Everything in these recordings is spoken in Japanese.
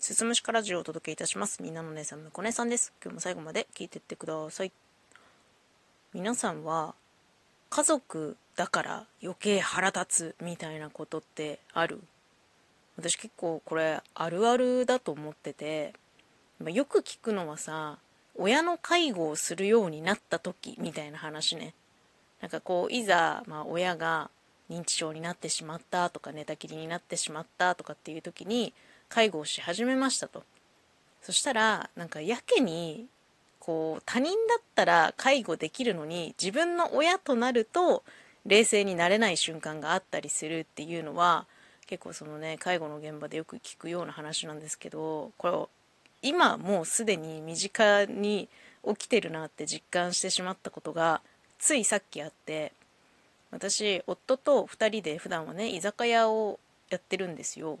すすむしかラジオをお届けいたします。みんなの姉さん、むこ姉さんです。今日も最後まで聞いてってください。皆さんは、家族だから余計腹立つみたいなことってある？私結構これあるあるだと思ってて、まよく聞くのはさ、親の介護をするようになった時みたいな話ね。なんかこう、いざ、まあ親が認知症になってしまったとか寝たきりになってしまったとかっていう時に介護をし始めましたと。そしたらなんかやけにこう他人だったら介護できるのに自分の親となると冷静になれない瞬間があったりするっていうのは結構そのね介護の現場でよく聞くような話なんですけどこれを今もうすでに身近に起きてるなって実感してしまったことがついさっきあって私夫と2人で普段はね居酒屋をやってるんですよ。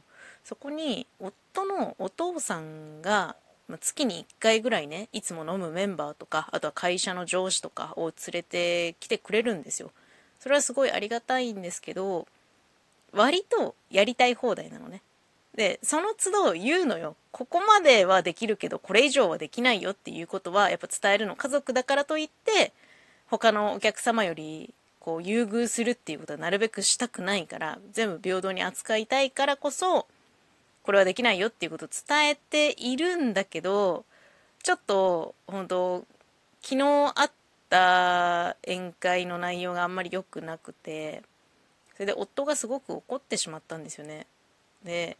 そこに夫のお父さんがま月に1回ぐらいねいつも飲むメンバーとかあとは会社の上司とかを連れてきてくれるんですよ。それはすごいありがたいんですけど割とやりたい放題なのね。でその都度言うのよ。ここまではできるけどこれ以上はできないよっていうことはやっぱ伝えるの。家族だからといって他のお客様よりこう優遇するっていうことはなるべくしたくないから全部平等に扱いたいからこそこれはできないよっていうことを伝えているんだけどちょっと本当昨日あった宴会の内容があんまり良くなくてそれで夫がすごく怒ってしまったんですよね。で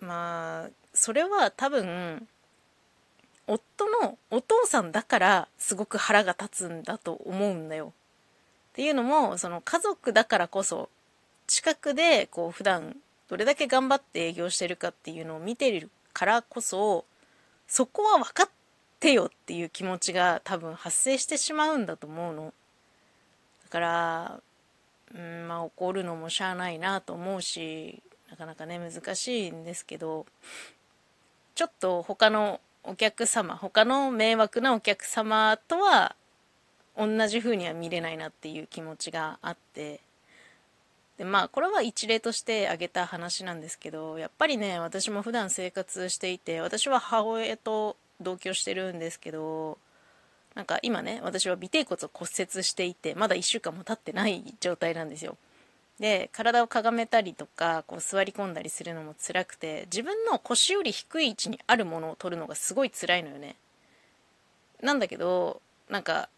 まあそれは多分夫のお父さんだからすごく腹が立つんだと思うんだよ。っていうのもその家族だからこそ近くでこう普段どれだけ頑張って営業してるかっていうのを見てるからこそそこは分かってよっていう気持ちが多分発生してしまうんだと思うの。だからうんまあ怒るのもしゃあないなと思うしなかなかね難しいんですけどちょっと他のお客様他の迷惑なお客様とは同じ風には見れないなっていう気持ちがあってでまあこれは一例として挙げた話なんですけどやっぱりね私も普段生活していて私は母親と同居してるんですけどなんか今ね私は尾てい骨を骨折していてまだ1週間も経ってない状態なんですよ。で体をかがめたりとかこう座り込んだりするのも辛くて自分の腰より低い位置にあるものを取るのがすごい辛いのよね。なんだけどなんか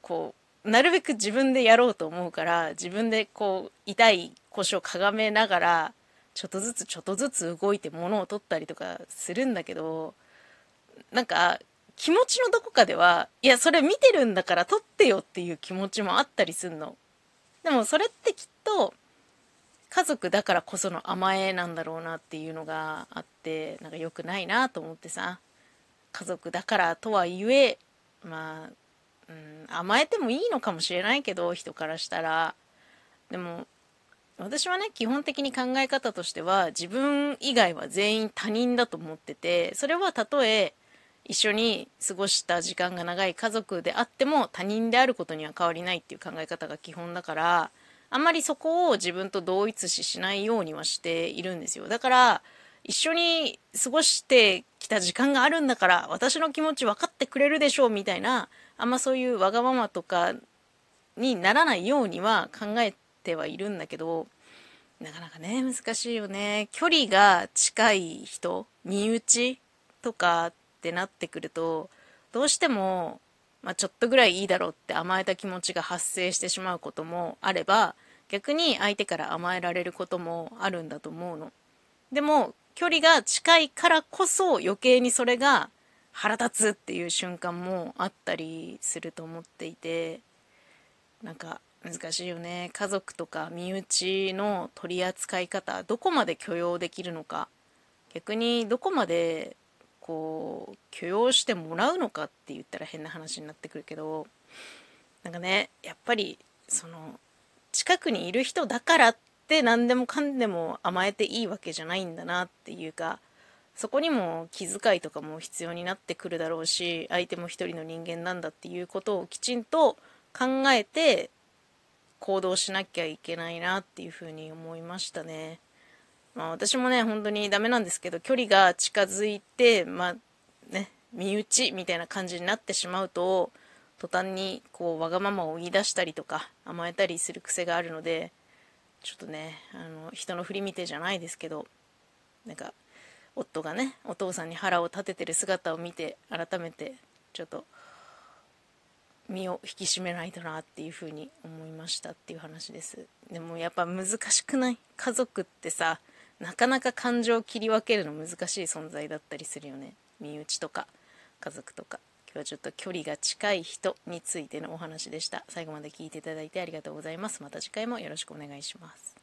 こうなるべく自分でやろうと思うから自分でこう痛い腰をかがめながらちょっとずつちょっとずつ動いて物を取ったりとかするんだけどなんか気持ちのどこかではいやそれ見てるんだから取ってよっていう気持ちもあったりすんの。でもそれってきっと家族だからこその甘えなんだろうなっていうのがあってなんか良くないなと思ってさ家族だからとはいえまあ、うん、甘えてもいいのかもしれないけど人からしたら。でも私はね基本的に考え方としては自分以外は全員他人だと思っててそれはたとえ一緒に過ごした時間が長い家族であっても他人であることには変わりないっていう考え方が基本だからあんまりそこを自分と同一視しないようにはしているんですよ。だから一緒に過ごしてきた時間があるんだから私の気持ち分かってくれるでしょうみたいなあんまそういうわがままとかにならないようには考えてはいるんだけどなかなかね難しいよね。距離が近い人身内とかってなってくるとどうしても、まあ、ちょっとぐらいいいだろうって甘えた気持ちが発生してしまうこともあれば逆に相手から甘えられることもあるんだと思うの。でも距離が近いからこそ余計にそれが腹立つっていう瞬間もあったりすると思っていてなんか難しいよね。家族とか身内の取り扱い方どこまで許容できるのか。逆にどこまでこう許容してもらうのかって言ったら変な話になってくるけどなんかねやっぱりその近くにいる人だからって何でもかんでも甘えていいわけじゃないんだなっていうかそこにも気遣いとかも必要になってくるだろうし相手も一人の人間なんだっていうことをきちんと考えて行動しなきゃいけないなっていうふうに思いましたね。まあ私もね本当にダメなんですけど距離が近づいてまあね身内みたいな感じになってしまうと途端にこうわがままを言い出したりとか甘えたりする癖があるのでちょっとねあの人の振り見てじゃないですけどなんか夫がねお父さんに腹を立ててる姿を見て改めてちょっと身を引き締めないとなっていうふうに思いましたっていう話です。でもやっぱ難しくない？家族ってさなかなか感情を切り分けるの難しい存在だったりするよね。身内とか家族とか。今日はちょっと距離が近い人についてのお話でした。最後まで聞いていただいてありがとうございます。また次回もよろしくお願いします。